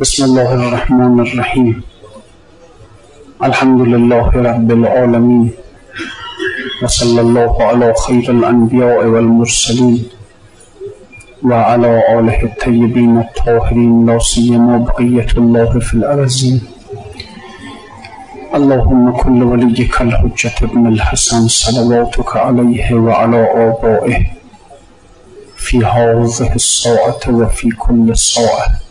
بسم الله الرحمن الرحیم الحمد لله رب العالمین وصلى الله على خير الأنبياء والمرسلين. وعلى آله الطيبين الطاهرين لا سيما بقية الله في الأرزين. اللهم كل وليك الحجة ابن الحسن صلواتك عليه وعلى آبائه. في هذه الساعة وفي كل ساعة.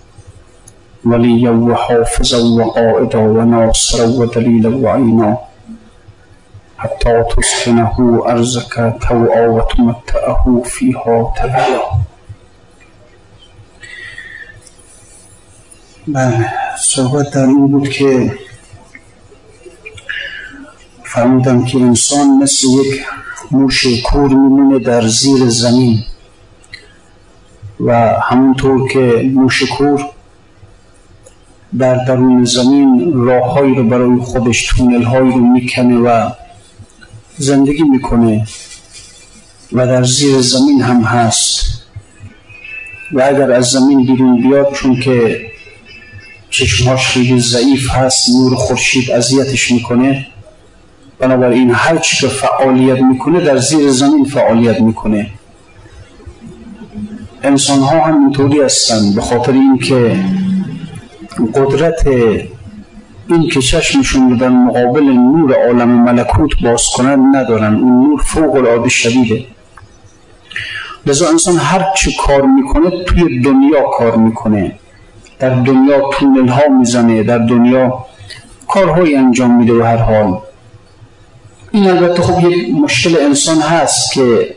وليا وحافظا وقائدا وناصرا ودليلا وعينا. حتى تسكنه أرزك توعا وتمتعه فيها تبيا بله صحبت در این بود که فرمودم که انسان مثل یک موش کور میمونه در زیر زمین و همونطور که موش کور در درون زمین راههایی رو برای خودش تونل هایی رو می‌کنه و زندگی می‌کنه و در زیر زمین هم هست. و اگر از زمین بیرون بیاد چون که چشمهاش خیلی ضعیف هست نور خورشید اذیتش می‌کنه بنابراین هر چی که فعالیت می‌کنه در زیر زمین فعالیت می‌کنه. انسان ها هم اینطوری هستن به خاطر اینکه قدرت این که چشمشون رو در مقابل نور عالم ملکوت باز کنند ندارن. اون نور فوق العاده شدیده. لذا انسان هر چی کار می‌کنه توی دنیا کار می‌کنه. در دنیا تونل ها می‌زنه در دنیا کارهایی انجام میده و هر حال. این البته خب یک مشکل انسان هست که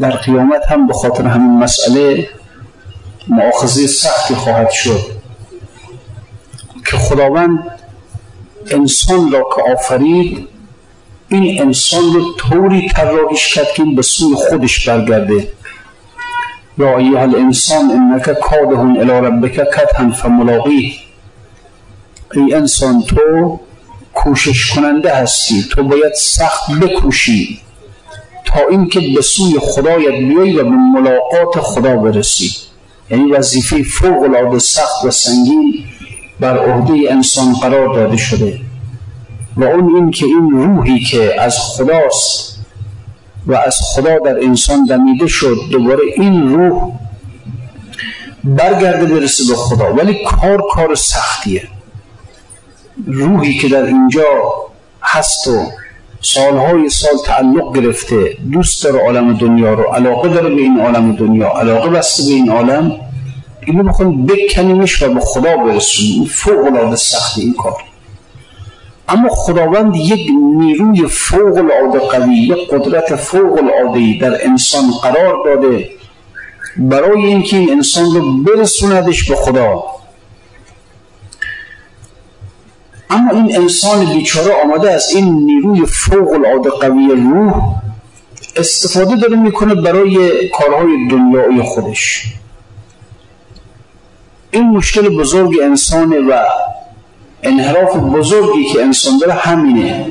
در قیامت هم به خاطر همین مسئله معاخذه سختی خواهد شد. که خداوند انسان را که آفرید این انسان رو طوری طراحیش کرد که به سوی خودش برگرده. یا ایها الانسان انک کادهون الی ربک کدحا فملاقیه ای انسان تو کوشش کننده هستی تو باید سخت بکوشی تا اینکه به سوی خدایت بیایی و به ملاقات خدا برسی. یعنی وظیفه فوق العاده سخت و سنگین بر عهده انسان قرار داده شده و اون این که این روحی که از خداست و از خدا در انسان دمیده شد دوباره این روح برگرده برسه به خدا. ولی کار کار سختیه. روحی که در اینجا هست و سالهای سال تعلق گرفته دوست داره عالم دنیا رو علاقه داره به این عالم دنیا علاقه بسته به این عالم اینو بخون بکنیمش و به خدا برسونیم. فوق العاده سخت این کار. اما خداوند یک نیروی فوق العاده قوی یک قدرت فوق العاده در انسان قرار داده. برای اینکه این انسان رو برسوندش به خدا. اما این انسان بیچاره آمده از این نیروی فوق العاده قوی روح استفاده داره می‌کنه برای کارهای دنیای خودش. این مشکل بزرگ انسانه و انحراف بزرگی که انسان داره همینه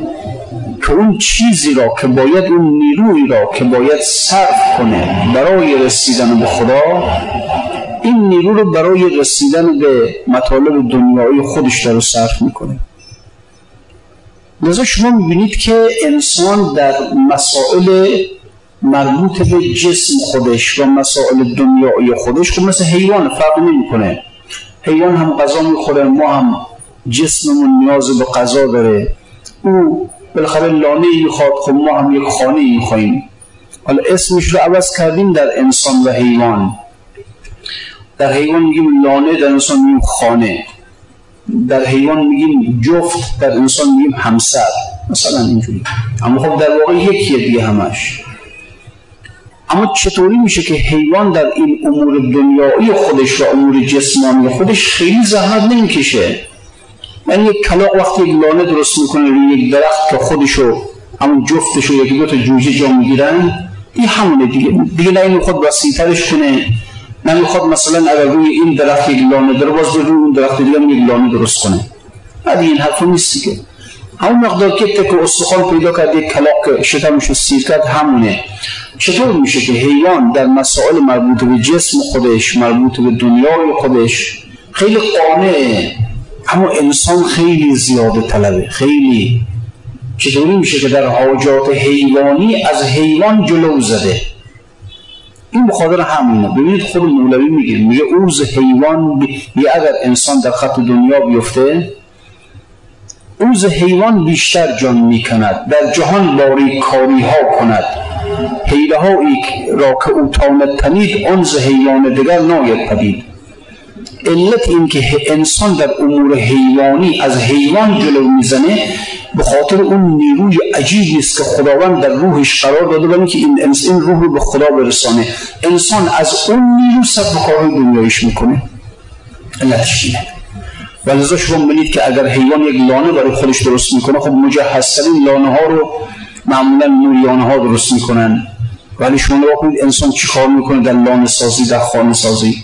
که اون چیزی را که باید اون نیروی را که باید صرف کنه برای رسیدن به خدا این نیرو رو برای رسیدن به مطالب دنیایی خودش داره صرف می‌کنه. لذا شما می‌بینید که انسان در مسائل مربوط به جسم خودش و مسائل دنیایی خودش خب مثل حیوان فرق نمی‌کنه. حیوان هم غذا می‌خوره ما هم جسممون نیاز به غذا داره. او بالاخره لانه ای می‌خواد خب ما هم یک خانه ای میخواییم. حالا اسمش رو عوض کردیم در انسان و حیوان. در حیوان میگیم لانه در انسان میگیم خانه. در حیوان میگیم جفت در انسان میگیم همسر. مثلا اینجوری. اما خب در واقع یکیه دیگه همش. اما چطوری میشه که حیوان در این امور دنیایی خودش و امور جسمانی خودش خیلی زحمت نمی‌کشه؟ یعنی یک کلاق وقتی یک لانه درست می‌کنه روی یک درخت که خودشو همون جفتشو یکی دو تا جوجه جا می‌گیرن این همونه دیگه. دیگه نه خود وسیعترش کنه نمی‌خواد مثلا اگر روی این درخت یک لانه داره باز روی اون درخت دیگه یک لانه درست کنه. بعد این حرف نیستی که همون مقدار که تک استخوان پیدا کرد یک کلاق شکمش رو سیر کرد همونه چطور میشه که حیوان در مسائل مربوط به جسم خودش مربوط به دنیای خودش خیلی قانعه اما انسان خیلی زیاده طلبه خیلی چطوری میشه که در حاجات حیوانی از حیوان جلو زده این بخاطر همینه ببینید خود مولوی میگه میگه اوز حیوان بی... اگر انسان در خط دنیا بیفته اوز حیوان بیشتر جان می‌کند در جهان باری کاری ها کند. حیله هایی را که او تاند تنید آنز حیوان دیگر ناید پدید. علت این که انسان در امور حیوانی از حیوان جلو می‌زنه به خاطر اون نیروی عجیبی است که خداوند در روحش قرار داده برای که این این روح رو به خدا برسانه. انسان از اون نیرو سب کارهای دنیایش می‌کنه. علتش و لذا شما ببینید که اگر حیوان یک لانه برای خودش درست می‌کنه خب مجهزترین لانه ها رو معمولا نوریانه ها درست می‌کنن. ولی شما نگاه انسان چی کار می‌کنه در لانه سازی در خانه سازی؟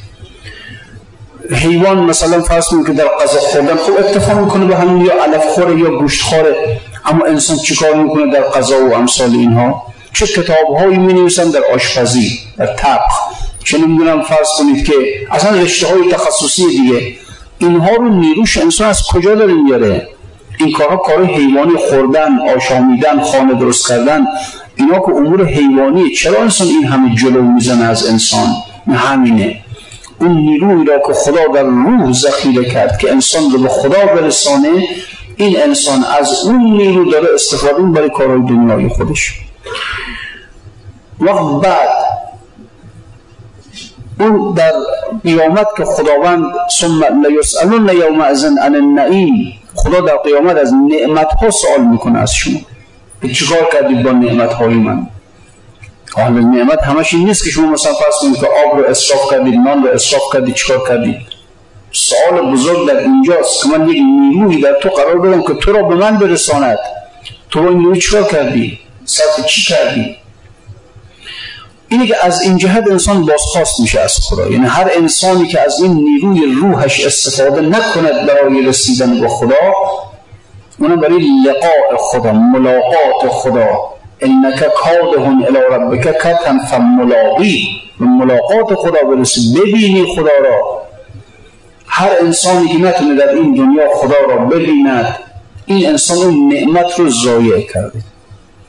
حیوان مثلا فرض که در غذا خوردن خب اکتفا می‌کنه به همین یا علف خوره یا گوشت خوره. اما انسان چیکار می‌کنه در غذا و امثال اینها؟ چه کتاب هایی می نویسن در آشپزی در طبخ؟ چه نمی‌دونم فرض کنید که اصلا رشته های تخصصی دیگه. اینها رو نیروش انسان از کجا داره میاره؟ این کارها کار حیوانی خوردن آشامیدن خانه درست کردن اینا که امور حیوانی. چرا انسان این همه جلو می‌زنه از انسان؟ همینه. اون نیروی را که خدا در روح ذخیره کرد که انسان رو به خدا برسانه این انسان از اون نیرو داره استفاده برای کارهای دنیای خودش. وقت بعد اون در قیامت که خداوند ثم لیسالون یوم ازن عن النعیم خدا در قیامت از نعمت ها سوال می‌کنه از شما. چیکار کردید با نعمت های من؟ اهل نعمت همش این نیست که شما مثلا فرض کنید که آب رو اصراف کردید نان رو اصراف کردید چیکار کردید؟ سوال بزرگ در اینجاست که من یک نیروی در تو قرار بدم که تو را به من برساند. تو با این نیروی چیکار کردی؟ صرف چی کردی؟ اینه که از این جهت انسان بازخواست میشه از خدا. یعنی هر انسانی که از این نیروی روحش استفاده نکند برای رسیدن به خدا اونم برای لقاء خدا ملاقات خدا. انک کادهون الی ربک کتن فملاقی. به ملاقات خدا برسی ببینی خدا را. هر انسانی که نتونه در این دنیا خدا را ببیند این انسان اون نعمت رو ضایع کرده.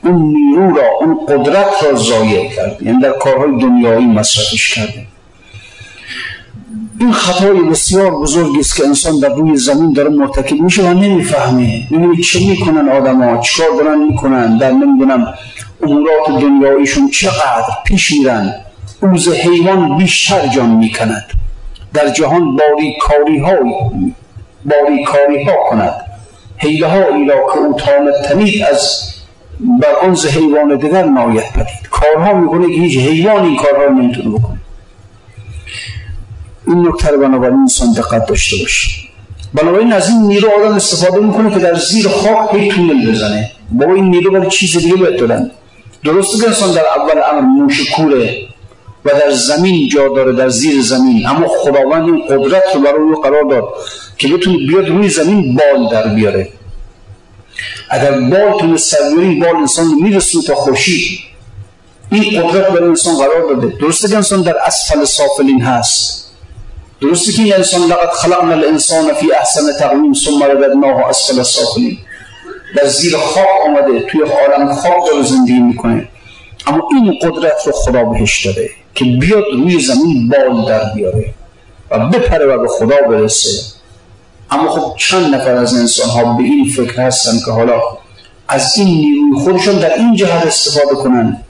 اون نیرو را اون قدرت را ضایع کرده یعنی در کارهای دنیایی مصرفش کرده این خطای بسیار بزرگی است که انسان در روی زمین داره مرتکب میشه و نمی‌فهمه. می‌بینی چه می‌کنن آدم ها چیکار دارن می‌کنن در نمی‌دونم امورات دنیاییشون چقدر پیش میرن. اوز حیوان بیشتر جان می‌کند. در جهان باری کاری ها باری کاری ها کند. حیله ها را که او تنید از بر آن حیوان دیگر ناید پدید. کارها می‌کنه که هیچ حیوان این کارها نمی‌تونه بکنه. این نکته رو بنابراین انسان دقت داشته باشه بنابراین از این نیرو آدم استفاده می‌کنه که در زیر خاک هی تونل بزنه. با این نیرو برای چیز دیگه باید دادن درسته که انسان در اول امر موشکوره و در زمین جا داره در زیر زمین. اما خداوند این قدرت رو برای او قرار داد که بتونه بیاد روی زمین بال در بیاره. اگر بال تونست سر بال انسان میرسونه تا خوشی این قدرت برای انسان قرار داده. درسته که انسان در اسفل سافلین هست. درسته که انسان لقد خلقنا الانسان فی احسن تقویم ثم رددناه اسفل السافلین در زیر خواب آمده توی عالم خواب داره زندگی می‌کنه. اما این قدرت رو خدا بهش داده که بیاد روی زمین بال در بیاره و بپره و به خدا برسه. اما خب چند نفر از انسان ها به این فکر هستن که حالا از این نیروی خودشون در این جهت استفاده کنن؟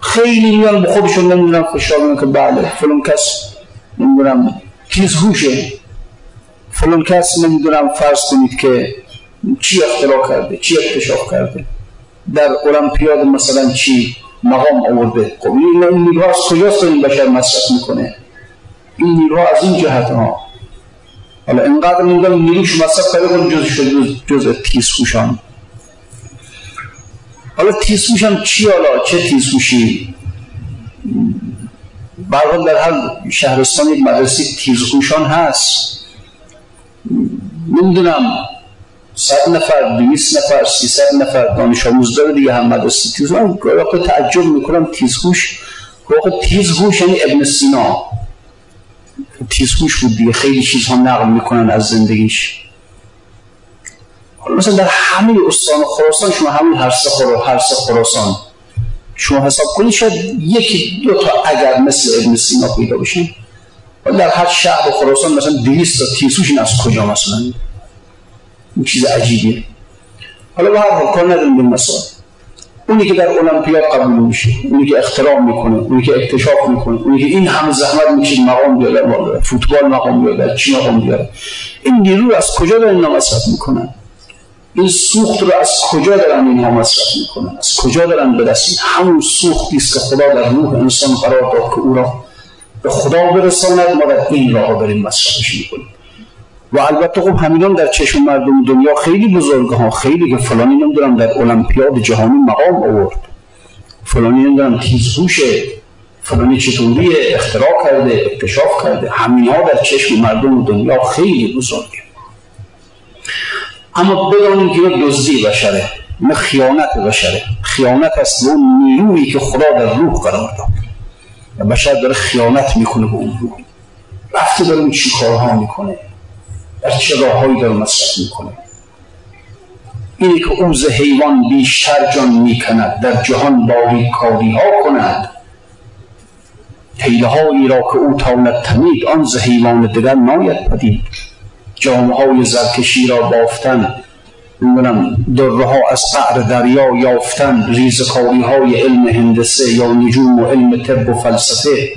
خیلی میان به خودشون نمی‌دونم فشار که بله فلان کس نمی‌دونم تیز هوشه. فلان کس نمی‌دونم فرض کنید که چی اختراع کرده چی اکتشاف کرده. در المپیاد مثلا چی مقام آورده. خب این نیروها از کجاست این بشر مصرف می‌کنه. این نیروها از این جهت ها حالا اینقدر نمی‌دونم نیروش مصرف کرده کنه جز شد جز تیزهوشان حالا تیزهوش هم چی حالا چه تیزهوشی برحال در هر شهرستان یک مدرسه تیزهوشان هست نمی‌دونم صد نفر دویست نفر سیصد نفر دانش آموز داره دیگه هم مدرسه تیز من تعجب می‌کنم تیزهوش واقع تیزهوش یعنی ابن سینا تیزهوش بود دیگه. خیلی چیزها نقل می‌کنن از زندگیش. حالا مثلا در همه استان خراسان شما همین هر سه خراسان شما حساب کنید شاید یکی دو تا اگر مثل ابن سینا پیدا بشین در هر شهر خراسان مثلا 200 تا تیسوش این از کجا مثلا؟ این چیز عجیبیه. حالا به هر حال کار نداریم به مثال اونی که در المپیاد قبول میشه اونی که اختراع می‌کنه اونی که اکتشاف می‌کنه اونی که این همه زحمت می‌کشه مقام بیاره فوتبال مقام بیاره چی مقام بیاره. این نیرو از کجا دارن اینا مصرف می‌کنن؟ این سوخت رو از کجا دارن اینها مصرف می‌کنن؟ از کجا دارن به دست همون سوختی است که خدا در روح انسان قرار داد که او را به خدا برساند ما در این راه بریم مصرفش می‌کنیم؟ و البته خب همینان در چشم مردم دنیا خیلی بزرگ ها خیلی که فلانی نمی‌دونم در المپیاد جهانی مقام آورد. فلانی نمی‌دونم تیزهوشه فلانی چطوری اختراع کرده اکتشاف کرده. همین ها در چشم مردم دنیا خیلی بزرگه. اما بدانیم که یک دزدی بشره نه خیانت بشره. خیانت است به اون نیرویی که خدا در روح قرار داد. بشر داره خیانت می‌کنه به اون روح. رفته داره چی کارها می‌کنه. چه راههایی داره مصرف می‌کنه. اینی که اوز حیوان بیشتر جان می‌کند در جهان باری کاری ها کند. هایی را که او تاند تمید آن ز حیوان دیگر ناید پدید. جامعه های زرکشی را بافتن نمی‌دونم دره ها از قعر دریا یافتن ریزکاری های علم هندسه یا نجوم و علم طب و فلسفه.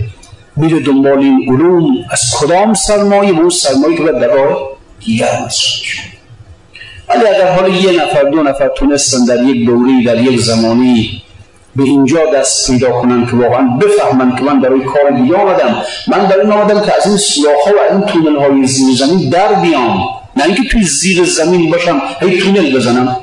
میره دنبال این علوم. از کدام سرمایه؟ به اون سرمایه که در راه دیگر مصرف ولی اگر حالا یه نفر دو نفر تونستن در یک دوری در یک زمانی به اینجا دست پیدا کنن که واقعا بفهمن که من برای کار دیگه آمدم. من در این آمدم که از این سیاخ ها و این تونل های زیر زمین در بیام. نه اینکه توی زیر زمین باشم هی تونل بزنم.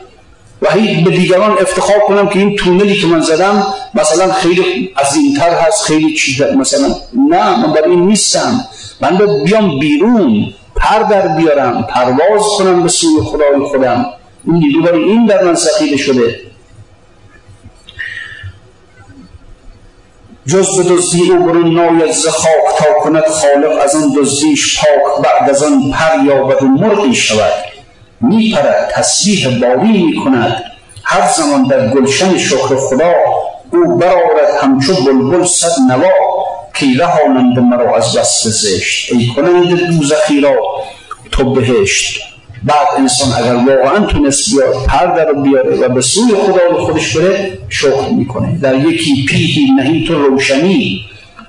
و هی به دیگران افتخار کنم که این تونلی که من زدم مثلا خیلی عظیمتر هست خیلی چیز مثلا نه من برای این نیستم. من به بیام بیرون. پر در بیارم پرواز کنم به سوی خدای خودم. این برای این در من سخیده شده. جز به دزدی او برون ناید ز تا کند خالق از آن دزدیش پاک بعد از آن پر یابد و مرغی شود. میپرد تسبیح باری می‌کند. هر زمان در گلشن شکر خدا او برآورد همچو بلبل صد نوا. کی رهانند مرا از وصف زشت. ای کنند دوزخی را تو بهشت. بعد انسان اگر واقعا تونست بیاد پر در بیاره و به سوی خدا خودش بره شکر می‌کنه. در یکی پیهی نهی تو روشنی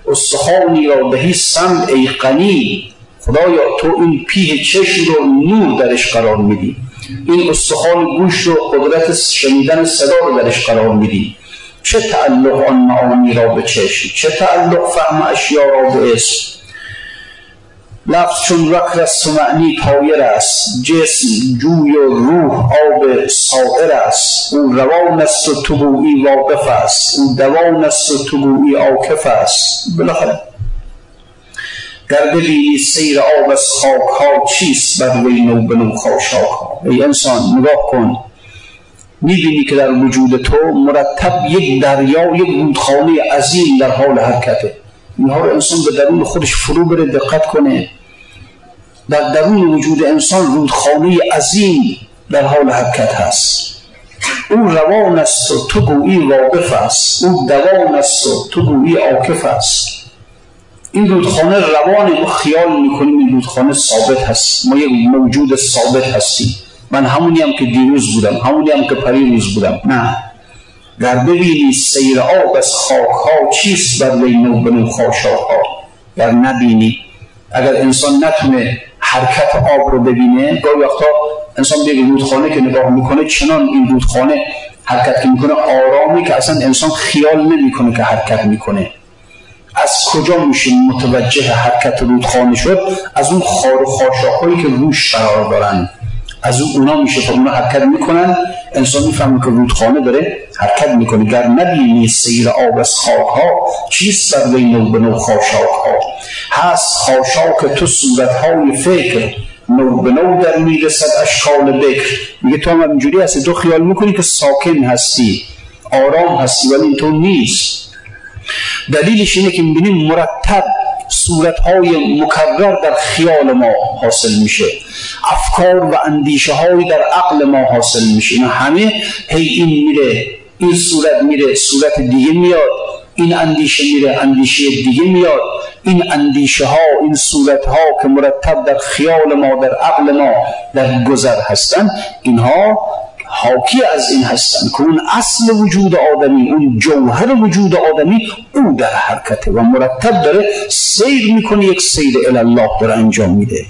استخانی را دهی سم ای قنی خدایا تو این پیه چشم رو نور درش قرار میدی. این استخوان گوش رو قدرت شنیدن صدا رو درش قرار میدی. چه تعلق آن معانی را به چشم؟ چه تعلق فهم اشیا را به اسم لفظ چون وکر است و معنی پایر است جسم جوی و روح آب سائر است. او روان است و گویی واقف است. او دوان است و گویی عاکف است. بالاخره. در ببینی سیر آب از خاک ها چیست بر وی نو بنو خاشاک ها ای انسان نگاه کن. می‌بینی که در وجود تو مرتب یک دریا یک رودخانه عظیم در حال حرکته. اینها رو انسان به درون خودش فرو بره دقت کنه. در درون وجود انسان رودخانه عظیم در حال حرکت هست. او روان است و تو گویی واقف است. او دوان است و تو گویی عاکف است. این رودخانه روان ما خیال می‌کنیم این رودخانه ثابت هست. ما یک موجود ثابت هستیم. من همونی هم که دیروز بودم همونی هم که پریروز بودم. نه. در ببینی سیر آب از خاک ها چیست بر وی نو بنو خاشاک ها در نبینی اگر انسان نتونه حرکت آب رو ببینه گاهی وقتا انسان به رودخانه که نگاه می‌کنه چنان این رودخانه حرکت که می‌کنه آرامی که اصلا انسان خیال نمی‌کنه که حرکت می‌کنه. از کجا میشه متوجه حرکت رودخانه شد؟ از اون خار و خاشاکهایی که روش قرار دارن. از اون اونا میشه که اونا حرکت می‌کنن. انسان می‌فهمه که رودخانه داره حرکت می‌کنه. گر نبینی سیر آب از خاک ها چیست بر وی نو به نو خاشاک ها هست خاشاک تو صورت های فکر. نو به نو در می‌رسد اشکال بکر. میگه تو هم اینجوری هستی. تو خیال می‌کنی که ساکن هستی. آرام هستی ولی اینطور نیست. دلیلش اینه که می‌بینیم مرتب صورتهای مکرر در خیال ما حاصل میشه. افکار و اندیشه های در عقل ما حاصل میشه. اینا همه هی این میره این صورت میره صورت دیگه میاد. این اندیشه میره اندیشه دیگه میاد. این اندیشه ها این صورت ها که مرتب در خیال ما در عقل ما در گذر هستند اینها حاکی از این هستند که اون اصل وجود آدمی اون جوهر وجود آدمی او در حرکته و مرتب داره سیر می‌کنه یک سیر الله داره انجام میده.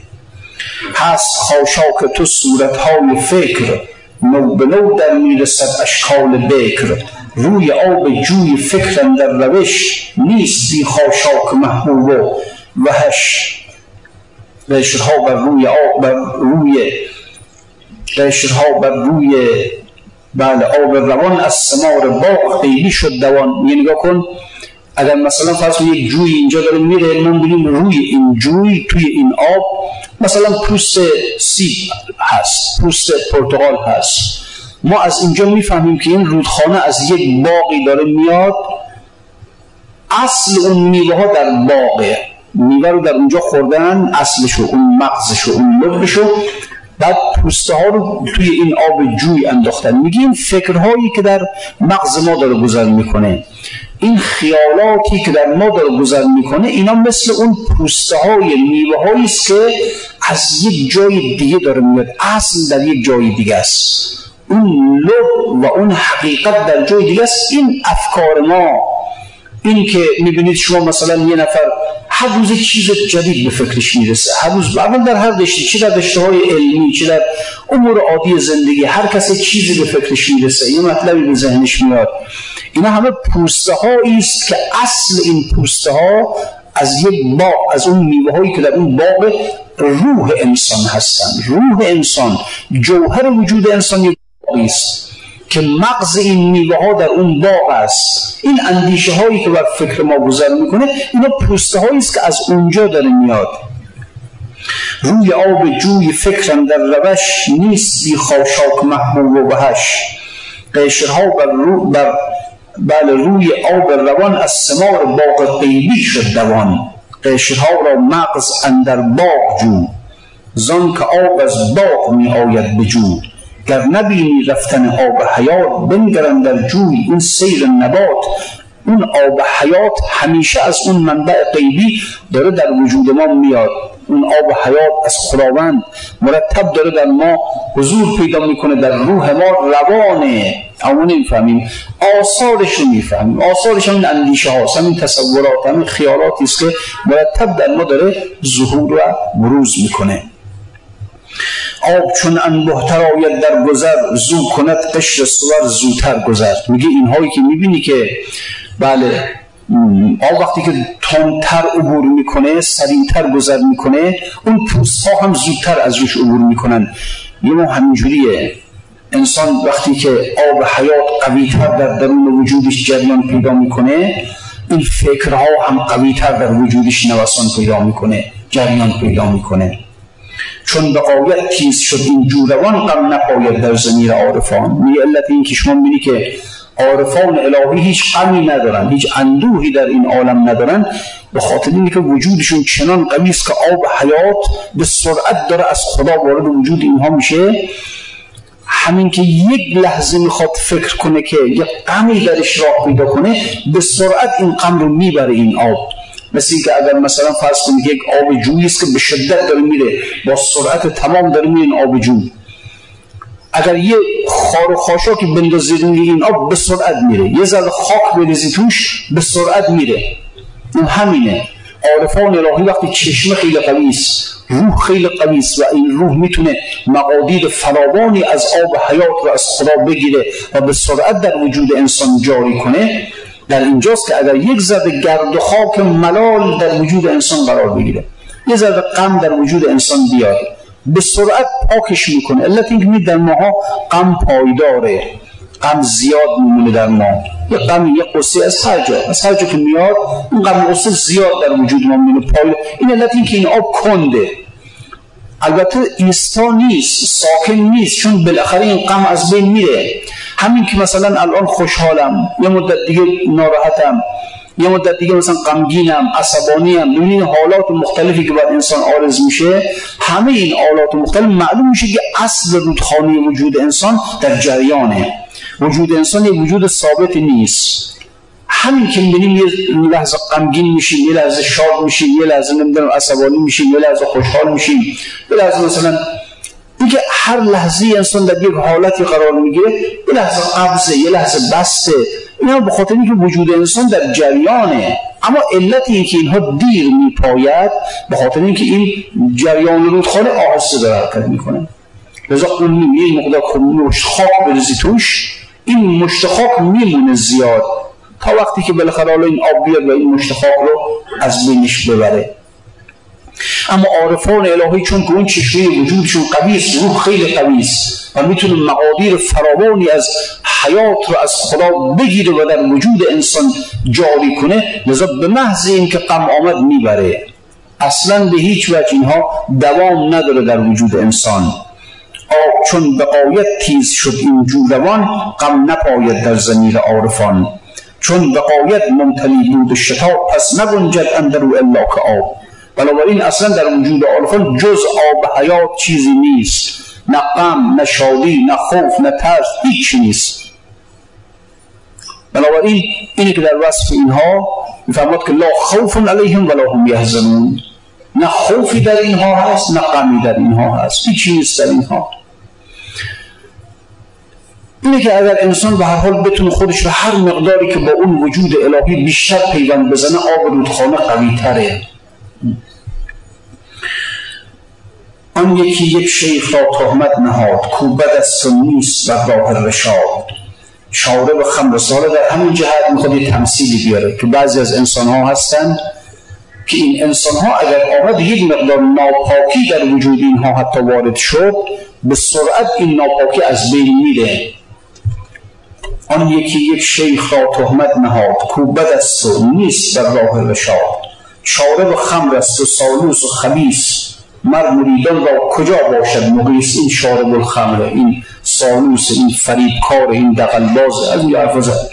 پس خاشاک تو صورتهای فکر نو به نو در می‌رسد اشکال بکر. روی آب جوی فکرم در روش نیست بی خاشاک محبوب و وحش. قشرها بر روی آب بر روی قشرها بر روی بله آب روان از سمار باغ خیلی شد دوان. یه نگاه کن اگر مثلا فرض یک جوی اینجا داره میره ما بینیم روی این جوی توی این آب مثلا پوست سیب هست پوست پرتغال هست. ما از اینجا می‌فهمیم که این رودخانه از یک باقی داره میاد. اصل اون میوه ها در باغه. میوه رو در اونجا خوردن اصلشو اون مغزشو اون لبشو بعد پوسته ها رو توی این آب جوی انداختن. میگیم فکرهایی که در مغز ما داره گذر می‌کنه. این خیالاتی که در ما داره گذر می‌کنه اینا مثل اون پوسته های میوه که از یک جای دیگه داره میاد. اصل در یک جای دیگه است. اون لب و اون حقیقت در جای دیگه است. این افکار ما این که می‌بینید شما مثلا یه نفر هر روز چیز جدید به فکرش می‌رسه هر روز اول در هر رشته چه در رشته های علمی چه در امور عادی زندگی هر کسی چیزی به فکرش می‌رسه یه مطلبی به ذهنش میاد. اینا همه پوسته است که اصل این پوسته ها از یک باغ از اون میوه هایی که در اون باغ روح انسان هستن. روح انسان جوهر وجود انسان یک است. که مغز این میوه ها در اون باغ است. این اندیشه هایی که بر فکر ما گذر می‌کنه اینا پوسته هایی است که از اونجا داره میاد. روی آب جوی فکرم در روش نیست بی خاشاک محبوب و بهش قشرها بر, رو بر بله روی آب روان از سمار باغ قیبی شد دوان. قشرها را مغز اندر باغ جو. زان که آب از باغ می آید بجود گر نبینی رفتن آب حیات بنگرن در جوی این سیر نبات. اون آب حیات همیشه از اون منبع غیبی داره در وجود ما میاد. اون آب حیات از خداوند مرتب داره در ما حضور پیدا می‌کنه در روح ما روانه اما نمی‌فهمیم. آثارش رو می‌فهمیم. آثارش همین اندیشه هاست همین تصورات همین خیالاتی است که مرتب در ما داره ظهور و بروز می‌کنه. آب چون انبهتر آید در گذر زو کند قشر سور زودتر گذر. میگه اینهایی که می‌بینی که بله آب وقتی که تندتر عبور می‌کنه سریعتر گذر می‌کنه اون پوست ها هم زودتر از روش عبور می‌کنن. یه ما همینجوریه. انسان وقتی که آب حیات قویتر در درون وجودش جریان پیدا می‌کنه این فکرها هم قویتر در وجودش نوسان پیدا می‌کنه جریان پیدا می‌کنه. چون به آیت تیز شد این جوروان غم نپاید در زمیر عارفان. می علت این که شما می‌بینی که عارفان الهی هیچ غمی ندارن هیچ اندوهی در این عالم ندارن به خاطر اینه که وجودشون چنان قوی است که آب حیات به سرعت داره از خدا وارد وجود اینها میشه. همین که یک لحظه می‌خواد فکر کنه که یک غمی درش راه پیدا کنه به سرعت این غم رو می‌بره این آب. مثل که اگر مثلا فرض کنید یک آب جویی است که به شدت داره میره با سرعت تمام داره میره این آب جوی اگر یه خار و خاشاکی بندازید این آب به سرعت میره. یه ذره خاک بریزی توش به سرعت میره. این همینه. عارفان الهی وقتی چشم خیلی قوی است روح خیلی قوی است و این روح می‌تونه مقادیر فراوانی از آب حیات رو از خدا بگیره و به سرعت در وجود انسان جاری کنه در اینجاست که اگر یک ذره گرد و خاک ملال در وجود انسان قرار بگیره یه ذره غم در وجود انسان بیاد به سرعت پاکش می‌کنه. علت اینکه می در ماها غم پایداره غم زیاد میمونه در ما. یه غم یه قصه از هر جا. از هر جا که میاد این غم قصه زیاد در وجود ما میمونه. پای این علت اینکه این آب کنده. البته ایستا نیست ساکن نیست چون بالاخره این غم از بین میره. همین که مثلا الان خوشحالم یه مدت دیگه ناراحتم یه مدت دیگه مثلا غمگینم عصبانیم ببینید حالات مختلفی که بعد انسان آرز میشه همه این حالات مختلف معلوم میشه که اصل رودخانه وجود انسان در جریانه. وجود انسان یه وجود ثابت نیست. همین که می‌بینیم یه لحظه غمگین میشیم یه لحظه شاد میشیم یه لحظه نمی‌دونم عصبانی میشیم یه لحظه خوشحال میشیم یه لحظه مثلا اینکه هر لحظه انسان در یک حالتی قرار می‌گیره یه لحظه قبضه یه لحظه بسته. اینا به خاطر اینکه وجود انسان در جریانه. اما علت این که اینها دیر میپاید به خاطر اینکه این جریان رودخانه آهسته داره حرکت می‌کنه. لذا اون یه مقدار خاک بریزی توش این مشت خاک میمونه زیاد. تا وقتی که بالاخره حالا این آب بیاد و این مشت خاک رو از بینش ببره. اما عارفان الهی چون که اون چشمه وجودشون قوی است روح خیلی قوی است و می‌تونه مقادیر فراوانی از حیات رو از خدا بگیره و در وجود انسان جاری کنه لذا به محض اینکه غم آمد می‌بره. اصلا به هیچ وجه اینها دوام نداره در وجود انسان. آب چون به قایت تیز شد این جوروان غم نپاید در زمیر عارفان. چون به قایت ممتلی بود شتاب پس نگنجد اندرو الا که آب. بنابراین اصلا در وجود عارفان جز آب حیات چیزی نیست. نه غم نه شادی نه خوف نه ترس هیچ نیست. بنابراین اینی که در وصف اینها میفرماد که لا خوف علیهم ولا هم یحزنون. نه خوفی در اینها هست نه غمی در اینها هست. هیچ نیست در اینها. اینه که اگر انسان به هر حال بتونه خودش رو هر مقداری که با اون وجود الهی بیشتر پیوند بزنه آب رودخانه قوی تره آن یکی یک شیخ را تهمت نهاد کو بد است و راه رشاد. شاره و خمر ساله در همین جهت می‌خواد یه تمثیلی بیاره که بعضی از انسان ها هستن که این انسان ها اگر آمد یک مقدار ناپاکی در وجود اینها حتی وارد شد به سرعت این ناپاکی از بین میره. آن یکی یک شیخ را تهمت نهاد کو بد است و راه رشاد. شاره و خمر است و سالوس و خبیس مر مریدان را کجا باشد؟ مقیس این شارب الخمر این سالوس این فریبکار این دقلباز از این حرف زد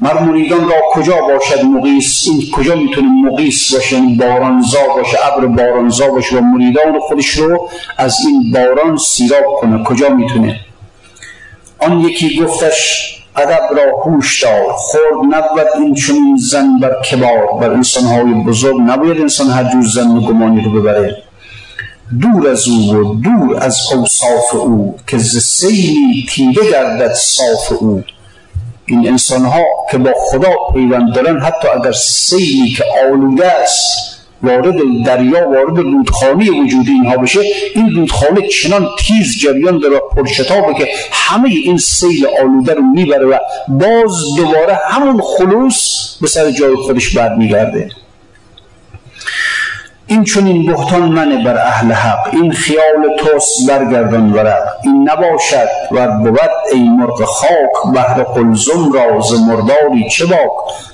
مر مریدان را کجا باشد مقیس؟ این کجا می‌تونه مقیس باشه این بارانزا باشه ابر بارانزا باشه و مریدان خودش رو از این باران سیراب کنه. کجا می‌تونه؟ آن یکی گفتش ادب را هوش دار خورد نبود این چنین زن بر کبار. بر انسانهای بزرگ نباید انسان هر جور زن و گمانی رو ببره. دور از او و دور از اوصاف او که ز سیلی تیره گردد صاف او. این انسان ها که با خدا پیوند دارن حتی اگر سیلی که آلوده است وارد دریا وارد رودخانه وجود اینها بشه این رودخانه چنان تیز جریان داره پرشتابه که همه این سیل آلوده رو می‌بره و باز دوباره همون خلوص به سر جای خودش برمیگرده. این چون این بهتان منه بر اهل حق. این خیال توست برگردان ورق. این نباشد و بود ای مرغ خاک. بهر قلزم راز مرداری چه باک؟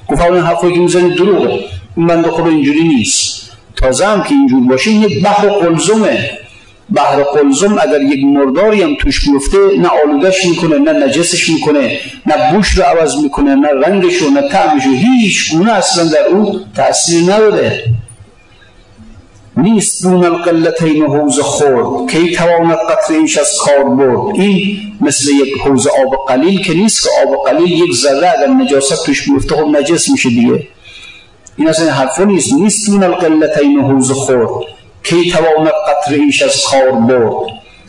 گفت این حرفایی که می‌زنی دروغه. این خدا اینجوری نیست. تازه هم که اینجور باشه یک بحر قلزمه. بحر قلزم اگر یک مرداری هم توش بیفته نه آلودش می‌کنه نه نجسش می‌کنه نه بوش رو عوض می‌کنه نه رنگش رو نه تعمش رو هیچ گونه اصلا در او تأثیر نداره. نیست دون القلتین حوز خورد کی تواند قطر ایش از کار برد؟ این مثل یک حوز آب قلیل که نیست که آب قلیل یک ذره اگر نجاست توش بیفته خب نجس میشه دیگه. این اصلا حرفا نیست. نیست دون القلتین حوز خورد کی تواند قطر ایش از کار برد؟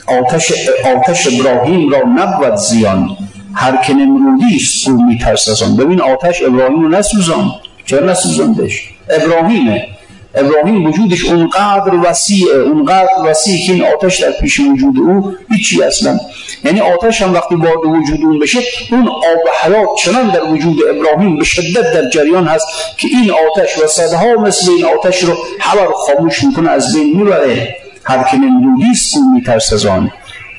آتش, آتش ابراهیم را نبود زیان. هر که نمرودی است او میترس از آن. ببین آتش ابراهیم رو نسوزان. چرا نسوزاندش؟ ابراهیمه. ابراهیم وجودش اونقدر وسیعه اونقدر وسیع که این آتش در پیش وجود او هیچی اصلا. یعنی آتش هم وقتی وارد وجود اون بشه اون آب حیات چنان در وجود ابراهیم به شدت در جریان هست که این آتش و صدها مثل این آتش رو حبر خاموش می‌کنه از بین می‌بره. هر که نمرودیست او میترس از آن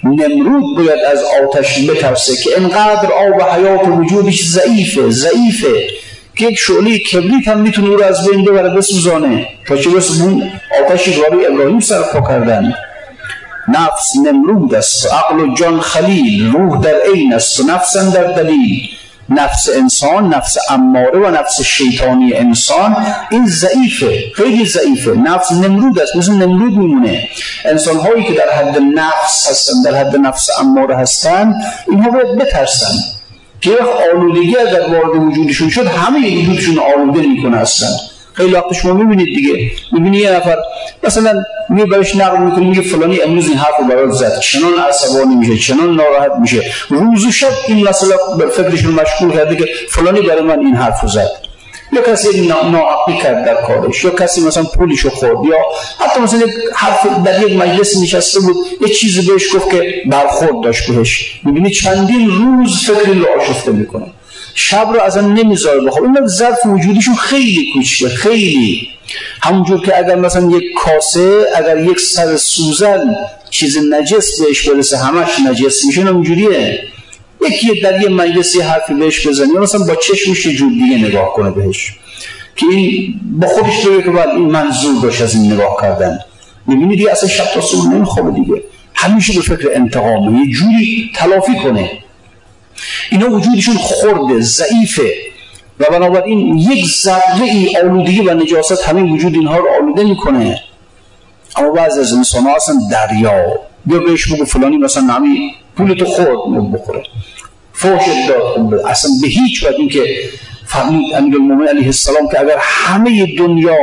نمرود باید از آتش بترسه که انقدر آب حیات وجودش ضعیفه ضعیفه. یک شعله کبریت هم می‌تونه او رو از بین ببره بسوزانه. تا چه بس اون آتشی که ابراهیم سرپا کردن. نفس نمرود است عقل و جان خلیل روح در عین است و نفسن در دلیل. نفس انسان نفس اماره و نفس شیطانی انسان این ضعیفه خیلی ضعیفه. نفس نمرود است مثل نمرود میمونه. انسان هایی که در حد نفس هستن در حد نفس اماره هستن اینها باید بترسن. که آلودگی اگر وارد وجودشون شد همه وجودشون آلوده می‌کنه هستن خیلی وقت شما می‌بینید دیگه. می‌بینی یه نفر مثلا می برش نقل می‌کنی میگه فلانی امروز این حرف رو برات زد. چنان عصبانی میشه چنان ناراحت میشه. روز و شب این مسئله بر فکرشون مشغول کرده که فلانی برای من این حرف رو زد. یا کسی ناعقلی کرد در کارش یا کسی مثلا پولشو خورد یا حتی مثلا حرف در یک مجلس نشسته بود یه چیزی بهش گفت که برخورد داشت بهش. می‌بینی چندین روز فکری رو آشفته می‌کنه. شب رو ازم نمی‌ذاره بخواب. این ظرف وجودیشون خیلی کوچیکه خیلی. همونجور که اگر مثلا یک کاسه اگر یک سر سوزن چیز نجس بهش برسه همش نجس میشه اونجوریه یکی در یه مجلسی حرفی بهش بزنی یا مثلا با چشمش یه جور دیگه نگاه کنه بهش. که این با خودش بگه که باید این منظور داشت از این نگاه کردن. می‌بینی دیگه اصلا شب تا صبح نمیخوابه دیگه. همیشه به فکر انتقامه یه جوری تلافی کنه. اینا وجودشون خورده ضعیفه. و بنابراین یک ذره ای آلودگی و نجاست همین وجود اینها رو آلوده می‌کنه. اما بعض از انسان ها اصلا دریا. بیا بهش بگو فلانی مثلا نمی پول تو خورد بخوره. فوش داد. اصلا به هیچ وجه که فرمود امیر المومن علیه السلام که اگر همه دنیا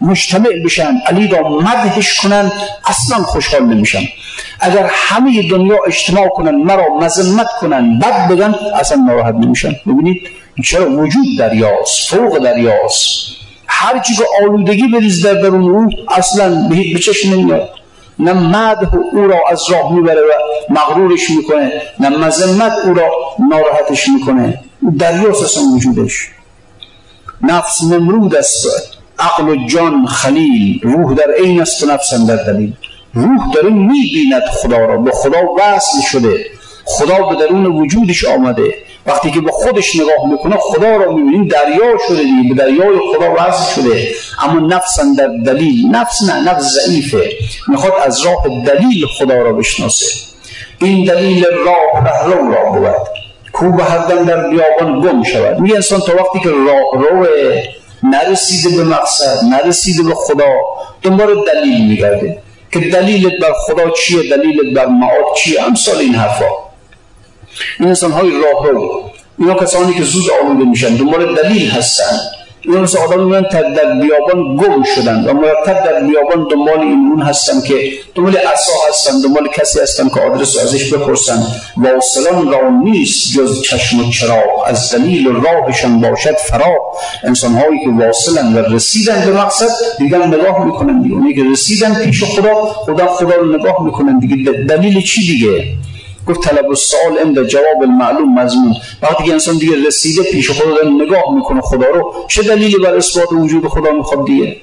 مجتمع بشن علی را مدهش کنن اصلا خوشحال نمیشن. اگر همه دنیا اجتماع کنن مرا مذمت کنن بد بگن اصلا ناراحت نمیشن. ببینید چرا وجود دریاست فوق دریاست. هر چی که آلودگی بریز در درون او اصلا به چشم نمیاد. نه مدح او را از راه می‌بره و مغرورش می‌کنه نه مذمت او را ناراحتش می‌کنه. دریاست اصلا وجودش. نفس نمرود است. عقل و جان خلیل. روح در عین است و نفس در دلیل. روح داره می‌بیند خدا را. به خدا وصل شده. خدا به درون وجودش آمده. وقتی که به خودش نگاه می‌کنه خدا را می‌بینیم دریا شده دیگه به دریای خدا وصل شده. اما نفس در دلیل نفس نه نفس ضعیفه. می‌خواد از راه دلیل خدا را بشناسه. این دلیل راه رهرو را بود. کو به هر در بیابان گم شود. میگه انسان تا وقتی که راه رو نرسیده به مقصد نرسیده به خدا دنبال دلیل میگرده. که دلیلت بر خدا چیه؟ دلیلت بر معاد چیه؟ امثال این حرفا. این انسان های راه رو اینا کسانی که زود آلوده میشن دنبال دلیل هستن. اینا مثل آدم میان در بیابان گم شدن و مرتب در بیابان دنبال این اون هستن که دنبال عصا هستن دنبال کسی هستن که آدرس ازش بپرسن. واصلان را نیست جز چشم و چراغ از دلیل راهشان باشد فرا انسان هایی که واصلن و رسیدن به مقصد دیگه نگاه می‌کنن دیگه. اونی که رسیدن پیش خدا خدا خدا رو نگاه می‌کنن دیگه. دلیل چی دیگه؟ گفت طلب سوال اند جواب المعلوم مضمون. وقتی انسان دیگه رسیده پیش خدا داره نگاه می‌کنه خدا رو. چه دلیلی بر اثبات وجود خدا می‌خواد دیگه؟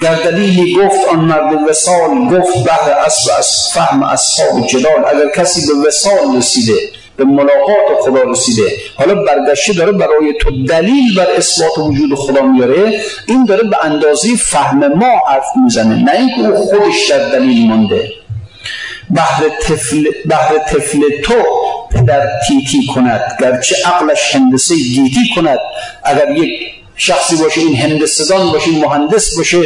در دلیلی گفت آن مرد وسال گفت بحر اصل از فهم اصحاب جلال. اگر کسی به وسال رسیده به ملاقات خدا رسیده حالا برگشته داره برای تو دلیل بر اثبات وجود خدا میاره این داره به اندازه فهم ما حرف می‌زنه. نه اینکه او خودش در دلیل مانده. بهر طفل, بهر طفل تو پدر تیتی کند. گرچه عقلش هندسه گیتی کند. اگر یک شخصی باشه این هندسدان باشه این مهندس باشه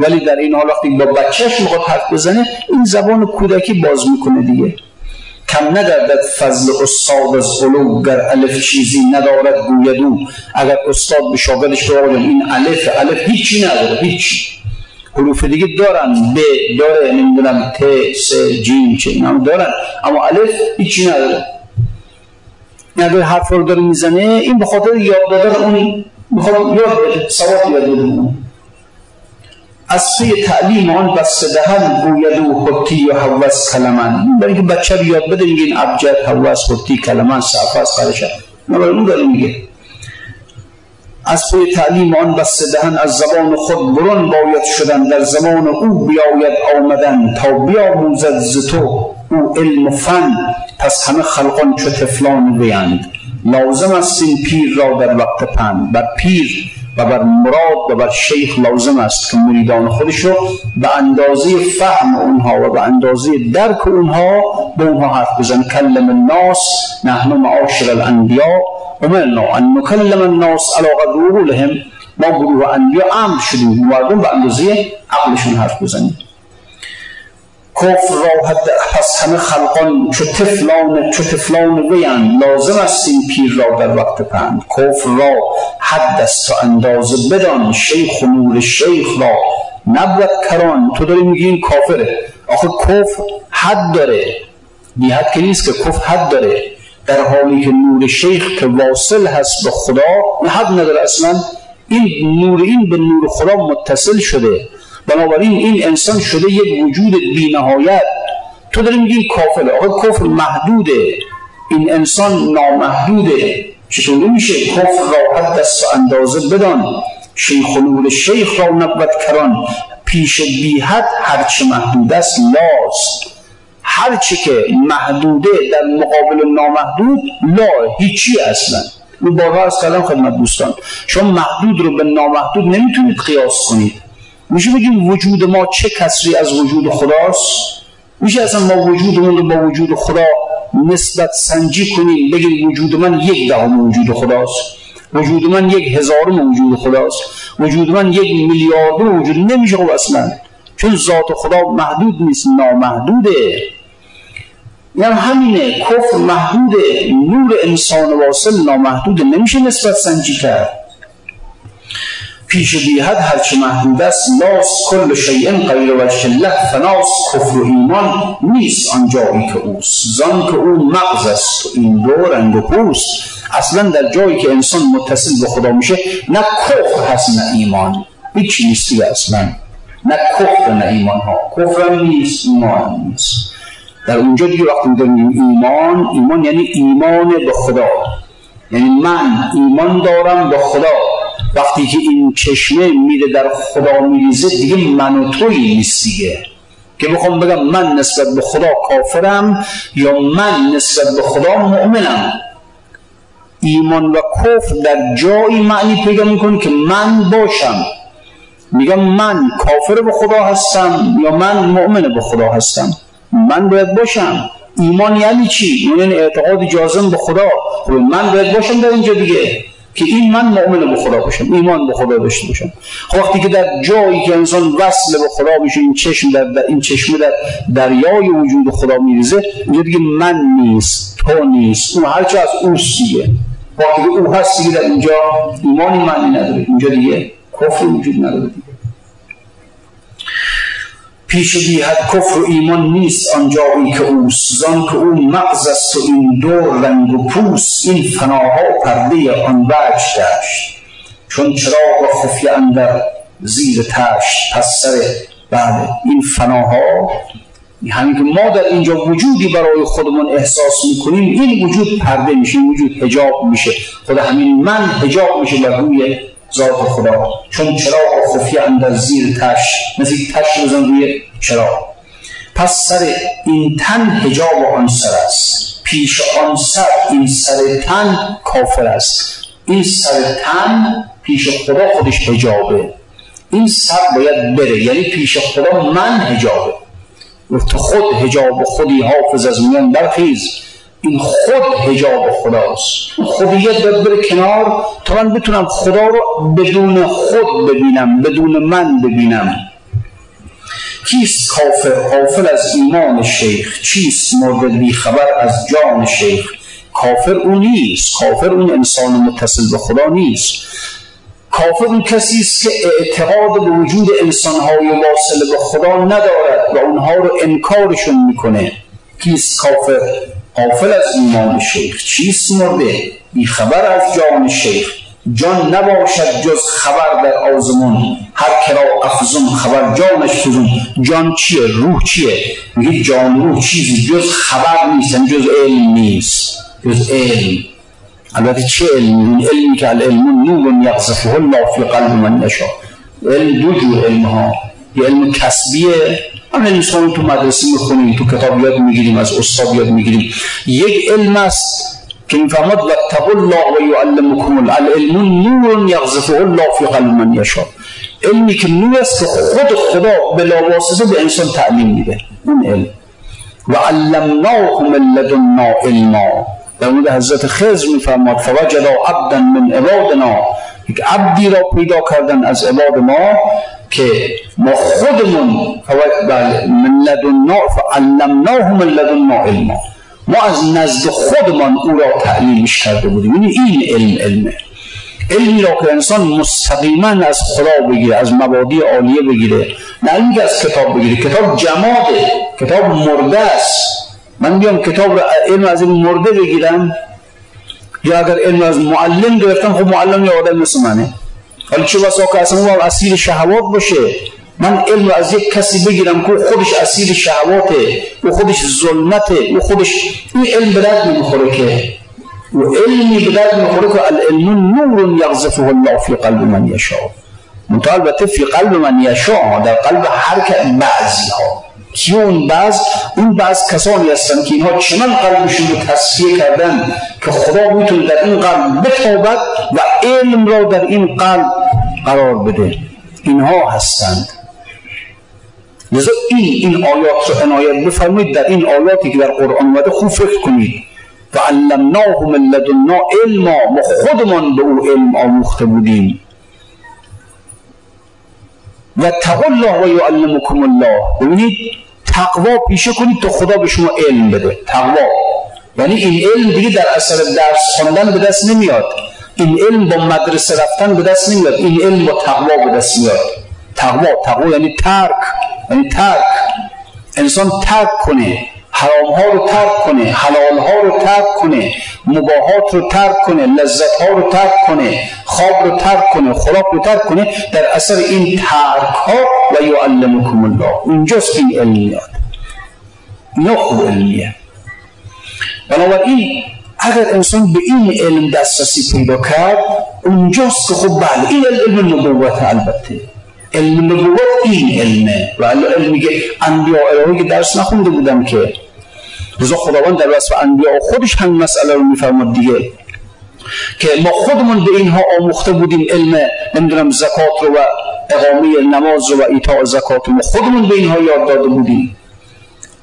ولی در این حال وقتی با بچهش می‌خواد حرف بزنه این زبان کودکی باز می‌کنه دیگه. کم نگردد فضل استاد از علو گر الف چیزی ندارد گویدو اگر استاد به شاگردش این الف الف هیچی نداره هیچی. حروف دیگه دارن. ب داره نمی‌دونم ت س جیم چه اینا دارن. اما الف هیچی نداره. اگر حرف رو داره می‌زنه این به خاطر یاد دادن اون می‌خواد یاد بده سواد یاد بده از سوی تعلیم آن بس دهن گوید و خطی و حوث کلمن. برای اینکه بچه یاد بده میگه این ابجد حوث خطی کلمن صحفه قرشن نه برای اون داره میگه. از پی تعلیم آن بسته دهن از زبان خود برون باید شدن در زمان او بیاید آمدن تا بیاموزد ز تو او علم و فن. پس همه خلقان چو تفلان بیند. لازم است این پیر را در وقت پند. بر پیر و بر مراد و بر شیخ لازم است که مریدان خودش رو به اندازه فهم اونها و به اندازه درک اونها به اونها حرف بزن. کلم الناس نحن معاشر الانبیاء. امرنا ان نکلم الناس علی قدر ما گروه انبیا امر شدیم مردم به اندازه عقلشون حرف بزنیم کفر را حد پس همه خلقان چو تفلان چو تفلان ویند لازم است این پیر را در وقت پند کفر را حد است و اندازه بدان شیخ و نور شیخ را نبود کران تو داری میگی این کافره آخه کفر حد داره بی حد که نیست که کفر حد داره در حالی که نور شیخ که واصل هست به خدا حد نداره اصلا این نور این به نور خدا متصل شده. بنابراین این انسان شده یک وجود بینهایت. تو داری میگی کافره. آقا کفر محدوده. این انسان نامحدوده. چطوری میشه؟ کفر را حد دست اندازه بدان. شیخ و نور شیخ را نبود کران. پیش بی حد هرچه محدود است لاست. هرچه که محدوده در مقابل نامحدود لا هیچی اصلا. این بارها از کلام خدمت دوستان. شما محدود رو به نامحدود نمی‌تونید قیاس کنید. میشه بگیم وجود ما چه کسری از وجود خداست؟ میشه اصلا ما وجودمون رو با وجود خدا نسبت سنجی کنیم بگیم وجود من یک دهم وجود خداست. وجود من یک هزارم وجود خداست. وجود من یک میلیاردم وجود. نمیشه خب اصلا. چون ذات خدا محدود نیست نامحدوده. یعنی همینه کفر محدوده نور انسان واصل نامحدوده نمیشه نسبت سنجی کرد. پیش بیهد هرچه محدود است لاس کل شیء غیر وجه الله فناس کفر و ایمان نیست آن جایی که اوست. زان که او مغز است و این دو رنگ و پوست. اصلا در جایی که انسان متصل به خدا میشه نه کفر هست نه ایمان. هیچی نیستی اصلا نه کفر نه ایمان ها کفر نیست ایمان نیست. در اونجا دیگه وقتی میگیم ایمان ایمان یعنی ایمان به خدا. یعنی من ایمان دارم به خدا. وقتی که این چشمه میره در خدا میریزه دیگه من و توی نیست دیگه. که بخوام بگم من نسبت به خدا کافرم یا من نسبت به خدا مؤمنم. ایمان و کفر در جایی معنی پیدا می‌کنه که من باشم. میگم من کافر به خدا هستم یا من مؤمن به خدا هستم. من باید باشم. ایمان یعنی چی؟ یعنی اعتقاد جازم به خدا. خب من باید باشم در اینجا دیگه. که این من مؤمن به خدا باشم ایمان به خدا داشته باشم. خب وقتی که در جایی که انسان وصل به خدا میشه این چشم در, در این چشمه در دریای وجود خدا میریزه اینجا دیگه من نیست تو نیست. اون هرچه از او سیه. وقتی که او هست در اینجا ایمانی معنی نداره. اینجا دیگه کفر وجود نداره. پیش بیهد کفر و ایمان نیست آنجایی که اوست. زان که او مغز است و این دور رنگ و پوست این فناها پرده آن وجه داشت چون چراغ خفیه اندر زیر تشت پس سر بعد این فناها؟ همین که ما در اینجا وجودی برای خودمون احساس می‌کنیم این وجود پرده میشه این وجود هجاب میشه. خود همین من هجاب میشه بر روی ذات خدا. چون چراغ خفیه اندر زیر تش. مثل تش بزن روی چراغ. پس سر این تن هجاب آن سر است. پیش آن سر این سر تن کافر است. این سر تن پیش خدا خودش هجابه این سر باید بره. یعنی پیش خدا من هجابه تو خود هجاب خودی حافظ از میان برخیز. این خود هجاب خداست. خودیت باید بره کنار تا من بتونم خدا رو بدون خود ببینم بدون من ببینم. کیست کافر؟ غافل از ایمان شیخ. چیست مرد بی خبر از جان شیخ؟ کافر اون نیست. کافر اون انسان متصل به خدا نیست. کافر اون کسی است که اعتقاد به وجود انسانهای واصل به خدا ندارد و اونها رو انکارشون می‌کنه. کیست کافر؟ غافل از ایمان شیخ چیست مرده؟ بی خبر از جان شیخ. جان نباشد جز خبر در آزمون. هر کرا افزون خبر جانش فزون. جان چیه؟ روح چیه؟ میگه جان روح چیزی جز خبر نیست یعنی جز علم نیست. جز علم. البته چه علمی علمی که العلم نور یقذفه الله فی قلب من نشا علم دو جور علم ها یه علم کسبیه همین انسان تو مدرسه می‌خونیم تو کتاب یاد می‌گیریم از استاد یاد می‌گیریم. یک علم است که این فرماد و الله و یعلمکم العلم نور یغزفه الله فی قلب من یشا علمی که نور است که خود خدا بلا واسطه به انسان تعلیم میده. اون علم. و علمناه من لدنا علما. در مورد حضرت خضر میفرماد فوجدا عبدا من عبادنا. یک عبدی را پیدا کردن از عباد ما. که ما خودمون بله، من لدنا فعلمناه من لدنا علما. ما از نزد خودمان او را تعلیمش کرده بودیم. یعنی این علم علمه علمی را که انسان مستقیما از خدا بگیره از مبادی عالیه بگیره. نه اینکه از کتاب بگیره. کتاب جماده. کتاب مرده است. من بیام کتاب را علم از این مرده بگیرم. یا اگر علم از معلم گرفتم خب معلم یا آدم مثل منه. حالا چه بسا که اصلا اسیر شهوات باشه من علم از یک کسی بگیرم که خودش اسیر شهواته و خودش ظلمته و خودش این علم به درد نمی‌خوره که. و علمی به درد می‌خوره که العلم نور یغزفه الله فی قلب من یشا منتها البته فی قلب من یشا در قلب هر که بعضی ها کی اون بعض؟ اون بعض کسانی هستند که اینها چنان قلبشون رو تصفیه کردن که خدا می‌تونه در این قلب بتابد و علم را در این قلب قرار بده. اینها هستند. لذا این این آیات رو عنایت بفرمایید. در این آیاتی که در قرآن اومده خوب فکر کنید. و علمناه من لدنا علما. ما خودمان به او علم آموخته بودیم. و تقوا الله و یعلمکم الله. ببینید تقوا پیشه کنید تا خدا به شما علم بده. تقوا. یعنی این علم دیگه در اثر درس خواندن به دست نمیاد. این علم با مدرسه رفتن به دست نمیاد. این علم با تقوا به دست میاد. تقوا تقوا یعنی ترک یعنی ترک. انسان ترک کنه حرام ها رو ترک کنه حلال ها رو ترک کنه مباهات رو ترک کنه لذت ها رو ترک کنه خواب رو ترک کنه خوراک رو ترک کنه در اثر این ترک ها و یعلمکم الله. اونجاست این علم میاد. خوب علمیه. بنابراین اگر انسان به این علم دسترسی پیدا کرد اونجاست که خب بله این علم نبوت البته. علم نبوت این علمه. و علمی که انبیاء الهی که درس نخونده بودم که. رضا خداوند در وصف انبیاء خودش همین مسئله رو میفرماد دیگه. که ما خودمون به اینها آموخته بودیم علم نمی‌دونم زکات رو و اقامه نماز رو و ایتاء زکات رو. خودمون به اینها یاد داده بودیم.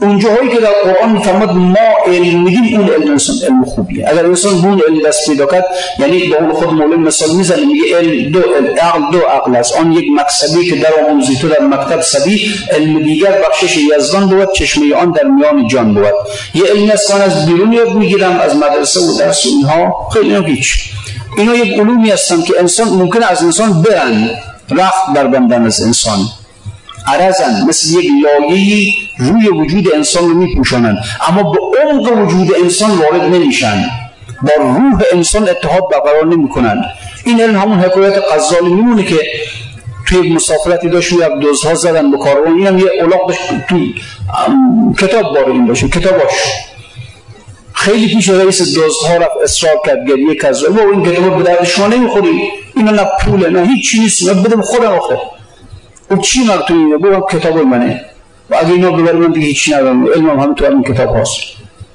اونجاهایی که در قرآن میفرماد ما علم میدیم اون علم انسان علم خوبیه. اگر انسان اون علم دست پیدا کرد یعنی به اون خود مولم مثال می‌زنه میگه علم دو عقل دو عقل است. آن یک مکسبی که در آموزی تو در مکتب سبی علم دیگر بخشش یزدان بود چشمه آن در میان جان بود. یه علمی است از بیرون یاد می‌گیرم از مدرسه و درس اینها. خیلی هیچ. اینا یک علومی هستن که انسان ممکن از انسان برن رفت بر بندن از انسان. عرضن مثل یک لایهی روی وجود انسان رو میپوشانند اما به عمق وجود انسان وارد نمیشن. با روح انسان اتحاد برقرار نمی‌کنند این علم همون حکایت غزالی میمونه که توی مسافرتی داشت یک دوزها زدن به کاروان اینم یه اولاق داشت توی کتاب باره این باشه. کتاباش. خیلی پیش رئیس دوزها رفت اصرار کرد گریه کذا و این کتاب به درد شما نمی‌خوری اینا نه پوله نه هیچ چیزی نیست. بدم خودم آخه. او چی مرتون اینه بگم کتاب منه و اگه اینو ببر من دیگه هیچی ندارم. علمم همه تو همین کتاب هست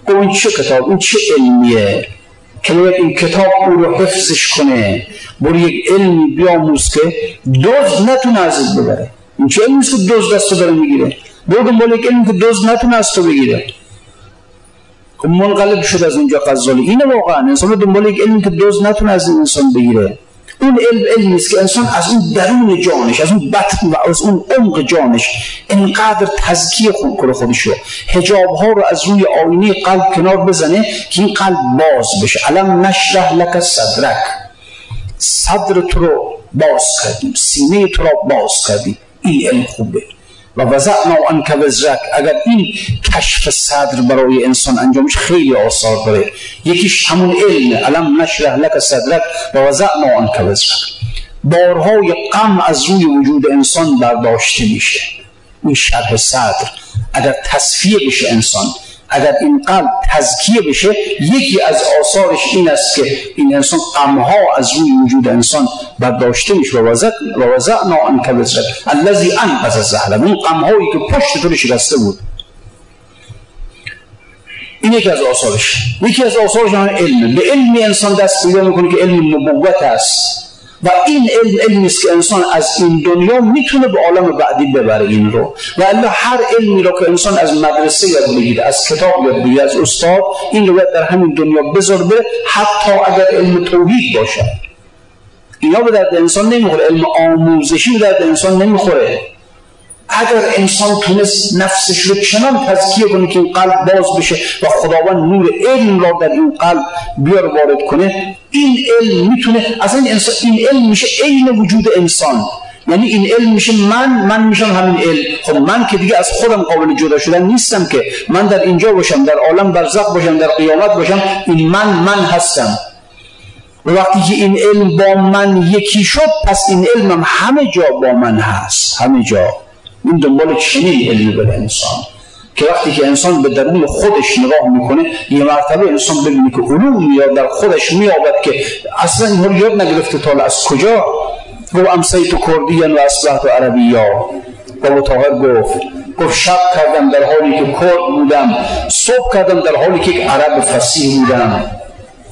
این چه کتاب؟ این چه علمیه؟ که باید این کتاب او رو حفظش کنه. برو یک علمی بیاموز که دوز نتونه ازت ببره. این چه علمی که دوز دست داره می‌گیره؟ برو دنبال یک علمی که دوز نتونه از تو بگیره. خب منقلب شد از اونجا قضالی اینه واقعا. انسان دنبال یک علمی که دوز نتونه از این انسان بگیره. اون علم علمی است که انسان از اون درون جانش از اون بطن و از اون عمق جانش اینقدر تزکیه خود کنه خودشو حجاب ها رو از روی آینه قلب کنار بزنه که این قلب باز بشه. علم نشرح لک صدرک؟ صدر تو رو باز کردیم سینه تو رو باز کردیم. این علم خوبه. و وضعنا عنک وزرک اگر این کشف صدر برای انسان انجامش خیلی آثار داره. یکیش همون علم علم نشرح لک صدرک؟ و وضعنا عنک وزرک. بارهای غم از روی وجود انسان برداشته میشه. این شرح صدر اگر تصفیه بشه انسان اگر این قلب تزکیه بشه یکی از آثارش این است که این انسان غمها از روی وجود انسان برداشته میشه. و وضعنا عنک وزرک. الذی انقذ الظهر اون غمهایی که پشت تو شکسته بود. این یکی از آثارش. یکی از آثارش هم علمه به علمی انسان دست پیدا می‌کنه که علم نبوت است. و این علم علمی است که انسان از این دنیا می‌تونه به عالم بعدی ببره این رو. و الا هر علمی رو که انسان از مدرسه یاد بگیره از کتاب یاد بگیره از استاد این رو در همین دنیا بذار بره حتی اگر علم توحید باشه اینا به درد انسان نمی‌خوره علم آموزشی به درد انسان نمی‌خوره. اگر انسان تونست نفسش رو چنان تزکیه کنه که این قلب باز بشه و خداوند نور علم را در این قلب بیار وارد کنه این علم می‌تونه اصلا این, انسان این علم میشه عین وجود انسان. یعنی این علم میشه من من میشم همین علم. خب من که دیگه از خودم قابل جدا شدن نیستم که. من در اینجا باشم در عالم برزخ باشم در قیامت باشم این من من هستم. و وقتی که این علم با من یکی شد پس این علمم همه جا با من هست. همه جا. این دنبال چنین علمی به انسان؟ که وقتی که انسان به درون خودش نگاه می‌کنه یه مرتبه انسان ببینه که علوم میاد در خودش میابد که اصلا این رو یاد نگرفته تا از کجا؟ گفت امسیت کردیان و اصلحت عربی یا بابا طاهر گفت گفت شب کردم در حالی که کرد بودم صبح کردم در حالی که یک عرب فسیح بودم.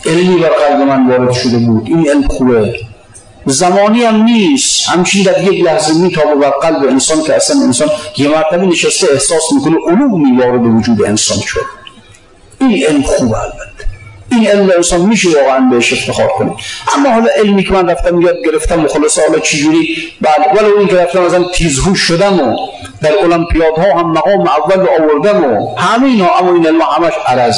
علمی بر قلب من وارد شده بود. این علم خوبه. زمانی هم نیست. همچین در یک لحظه میتابه بر قلب انسان که اصلا انسان یه مرتبه نشسته احساس می‌کنه علومی وارد وجود انسان شد. این علم خوب البته. این علم انسان میشه واقعا بهش افتخار کنه. اما حالا علمی که من رفتم یاد گرفتم و خلاص حالا چجوری؟ بعد ولو این که رفتم ازم تیزهوش شدم و در المپیادها هم مقام اول آوردم و همه اینا اما این علم همش عرض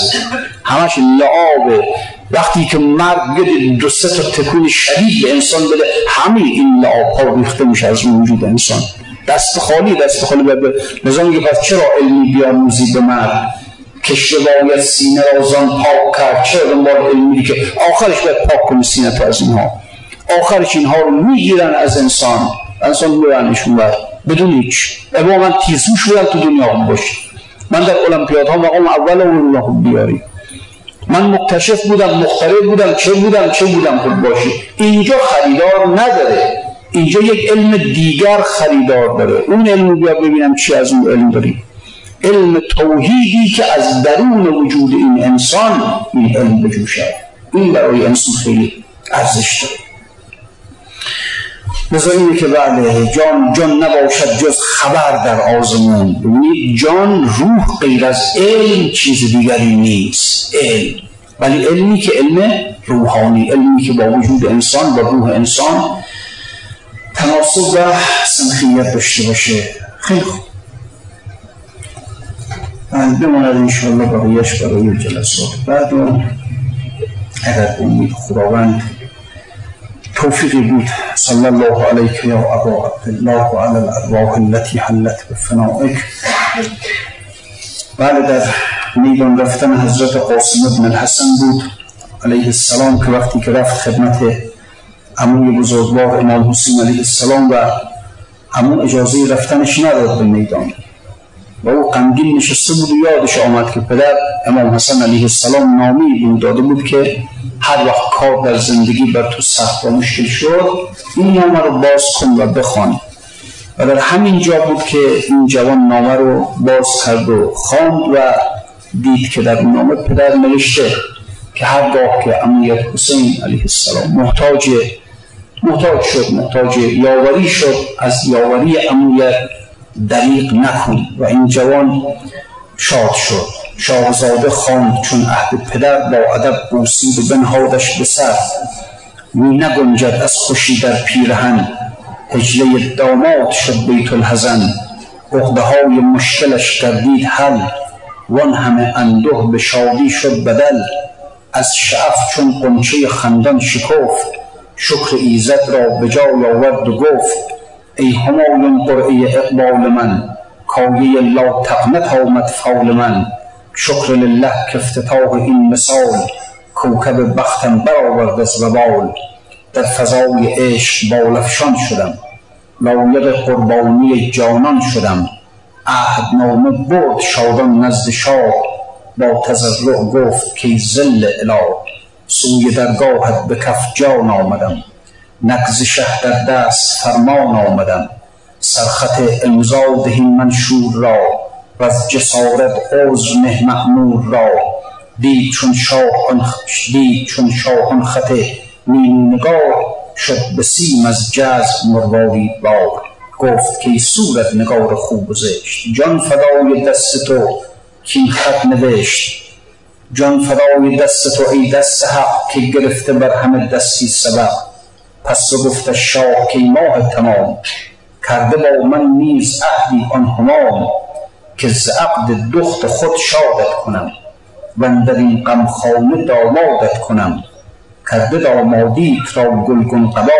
همش لعابه وقتی که مرگ بده دو سه تا تکون شدید به انسان بده همه این لعاب ها ریخته میشه از وجود انسان. دست خالی دست خالی به نظام که پس چرا علمی بیاموزی به مرد که باید سینه را زن پاک کرد. چرا دنبال علمی که آخرش باید پاک کنی سینه تو از اینها؟ آخرش اینها رو می‌گیرن از انسان. انسان میبرنشون بر. بدون هیچ. ابا من تیزوش بودم تو دنیا هم باشه من در المپیادها مقام اول رو بیاری. من مکتشف بودم مخترع بودم چه بودم چه بودم خوب باشی. اینجا خریدار نداره. اینجا یک علم دیگر خریدار داره. اون علم بیا ببینم چی از اون علم داری علم توحیدی که از درون وجود این انسان این علم بجوشه این برای انسان خیلی ارزش داره. بذاریم که بله جان جان نباشد جز خبر در آزمون. ببینید جان روح غیر از علم چیز دیگری نیست علم. ولی علمی که علم روحانی علمی که با وجود انسان با روح انسان تناسب و سنخیت داشته باشه. خیلی خوب. بماند انشاءالله بقیهش برای جلسات بعد. اگر امید خداوند توفیقی بود. صلی الله علیک یا ابا عبدالله و علی الارواح التي حلت بفنائک بعد در میدان رفتن حضرت قاسم ابن الحسن بود. علیه السلام که وقتی که رفت خدمت عموی بزرگوار امام حسین علیه السلام و امون اجازه رفتنش نداد به میدان. و او غمگین نشسته بود و یادش آمد که پدر امام حسن علیه السلام نامی بود داده بود که هر وقت کار در زندگی بر تو سخت و مشکل شد این نامه رو باز کن و بخوان. و در همین جا بود که این جوان نامه رو باز کرد و خواند و دید که در نامه پدر نوشته که هرگاه که امیت حسین علیه السلام محتاج محتاج شد محتاج یاوری شد از یاوری امیت دریق نکن و این جوان شاد شد. شاهزاده خواند چون عهد پدر با ادب بوسید و بنهادش به سر. می نگنجد از خوشی در پیرهن. هجله داماد شد بیت الحزن. عقده های مشکلش کردید حل. وان همه اندوه به شادی شد بدل. از شعف چون قنچه خندان شکفت. شکر ایزد را به جای آورد و گفت ای همایون قرعه اقبال من؟ کایه لا تقنت آمد فال من. شکر لله افتتاح این مثال. کوکب بختم برآورد از وبال. در فضای عشق بالافشان شدم. لایق قربانی جانان شدم. نامه برد شادان نزد شاه. با تضرع گفت که زل اله. سوی درگاهت به کف جان آمدم. نقز شه در دست فرمان آمدم. سرخط امضا دهی منشور را و از جسارت عذر نه را. دید چون شاهان دید چون شاهان خط نگار شد به سیم از جذب مروارید بار. گفت که صورت نگار خوب و زشت جان فدای دست تو کین خط نوشت. جان فدای دست تو ای دست حق که گرفته بر همه دستی سبق. پس گفت شاه که ماه تمام. کرده با من نیز عهدی آن همام که ز عقد دخت خود شادت کنم و در این غمخانه دامادت کنم. کرده دامادیت را گلگون قبا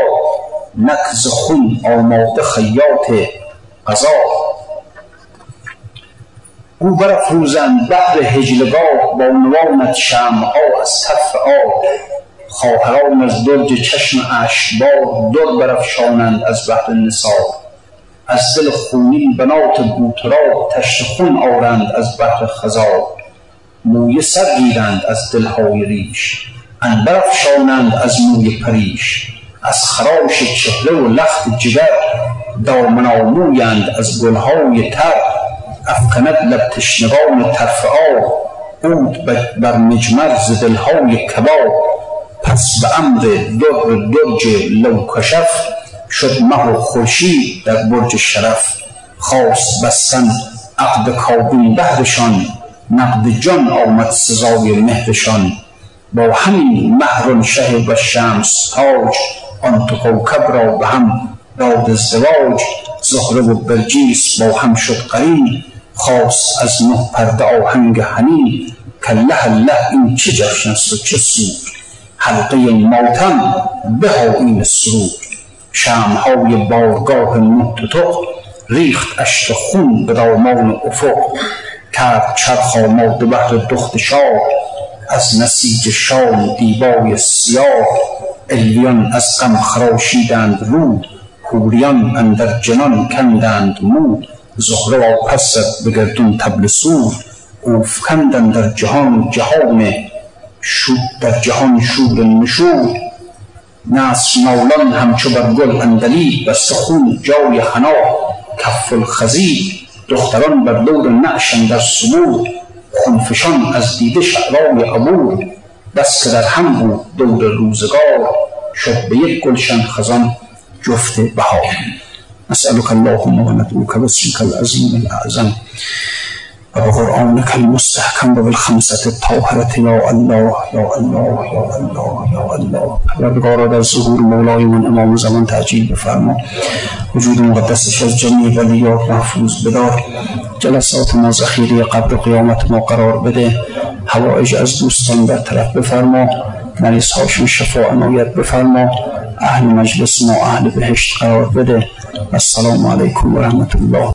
نک خون آماده خیاط قضا. او برافروزند بهر هجلگاه با عنوانت شمعها از تف آب. خواهران از درج چشم اشکبار در برافشانند از بهر نثار از دل خونین بنات گوترا تشت خون آرند از بهر خزار موی سر گیرند از دلهای ریش افشانند از موی پریش. از خراش چهره و لخت جگر دامن آمویند از گلهای تر. افکند لب تشنگان طرف آب عود بر مجمر ز دلهای کباب پس به امر در درج لوکشف شد مه و خورشید در برج شرف. خواست بستن عقد کابین بهرشان نقد جان آمد سزای مهرشان. با همین مهر شه و شمس تاج آن دو کوکب را به هم داد ازدواج زهره و برجیس با هم شد قرین خواست از نه پرده آهنگ حنین کله الله این چه جشن است و چه سود؟ حلقه ماتم به این سرود شمهای بارگاه نه ریخت اشک خون به دامان افق. کرد چرخ آماده بهر دخت شاه. از نسیج شام دیبای سیاه. الویان از غم خراشیدند رود. حوریان اندر جنان کندند مو زهره پست به گردون طبل سور اوفکندند در جهان جهان. شود در جهان شور نشور نصر نالان همچو بر گل اندلی و سخون جای حنا. کف الخزی دختران بر دور نعشن در سبور خونفشان از دیده شعرای عبور که در هم بود دور روزگار. شد به یک گلشن خزان جفت بهار. نسألك اللهم وندعوك باسمك العظيم الأعظم. وبقرآنك المستحكم وبالخمسة الطاهرة يا الله يا الله يا الله يا الله. پروردگارا در ظهور مولایمون امام زمان تعجیل بفرما وجود مقدسش از جمعی ولیات محفوظ بدار جلسات ما ذخیره قبر قیامت ما قرار بده. حوائج از دوستان برطرف بفرما. مریض هاشون شفا عنایت بفرما. اهل مجلس ما اهل بهشت قرار بده. السلام علیکم و رحمت الله.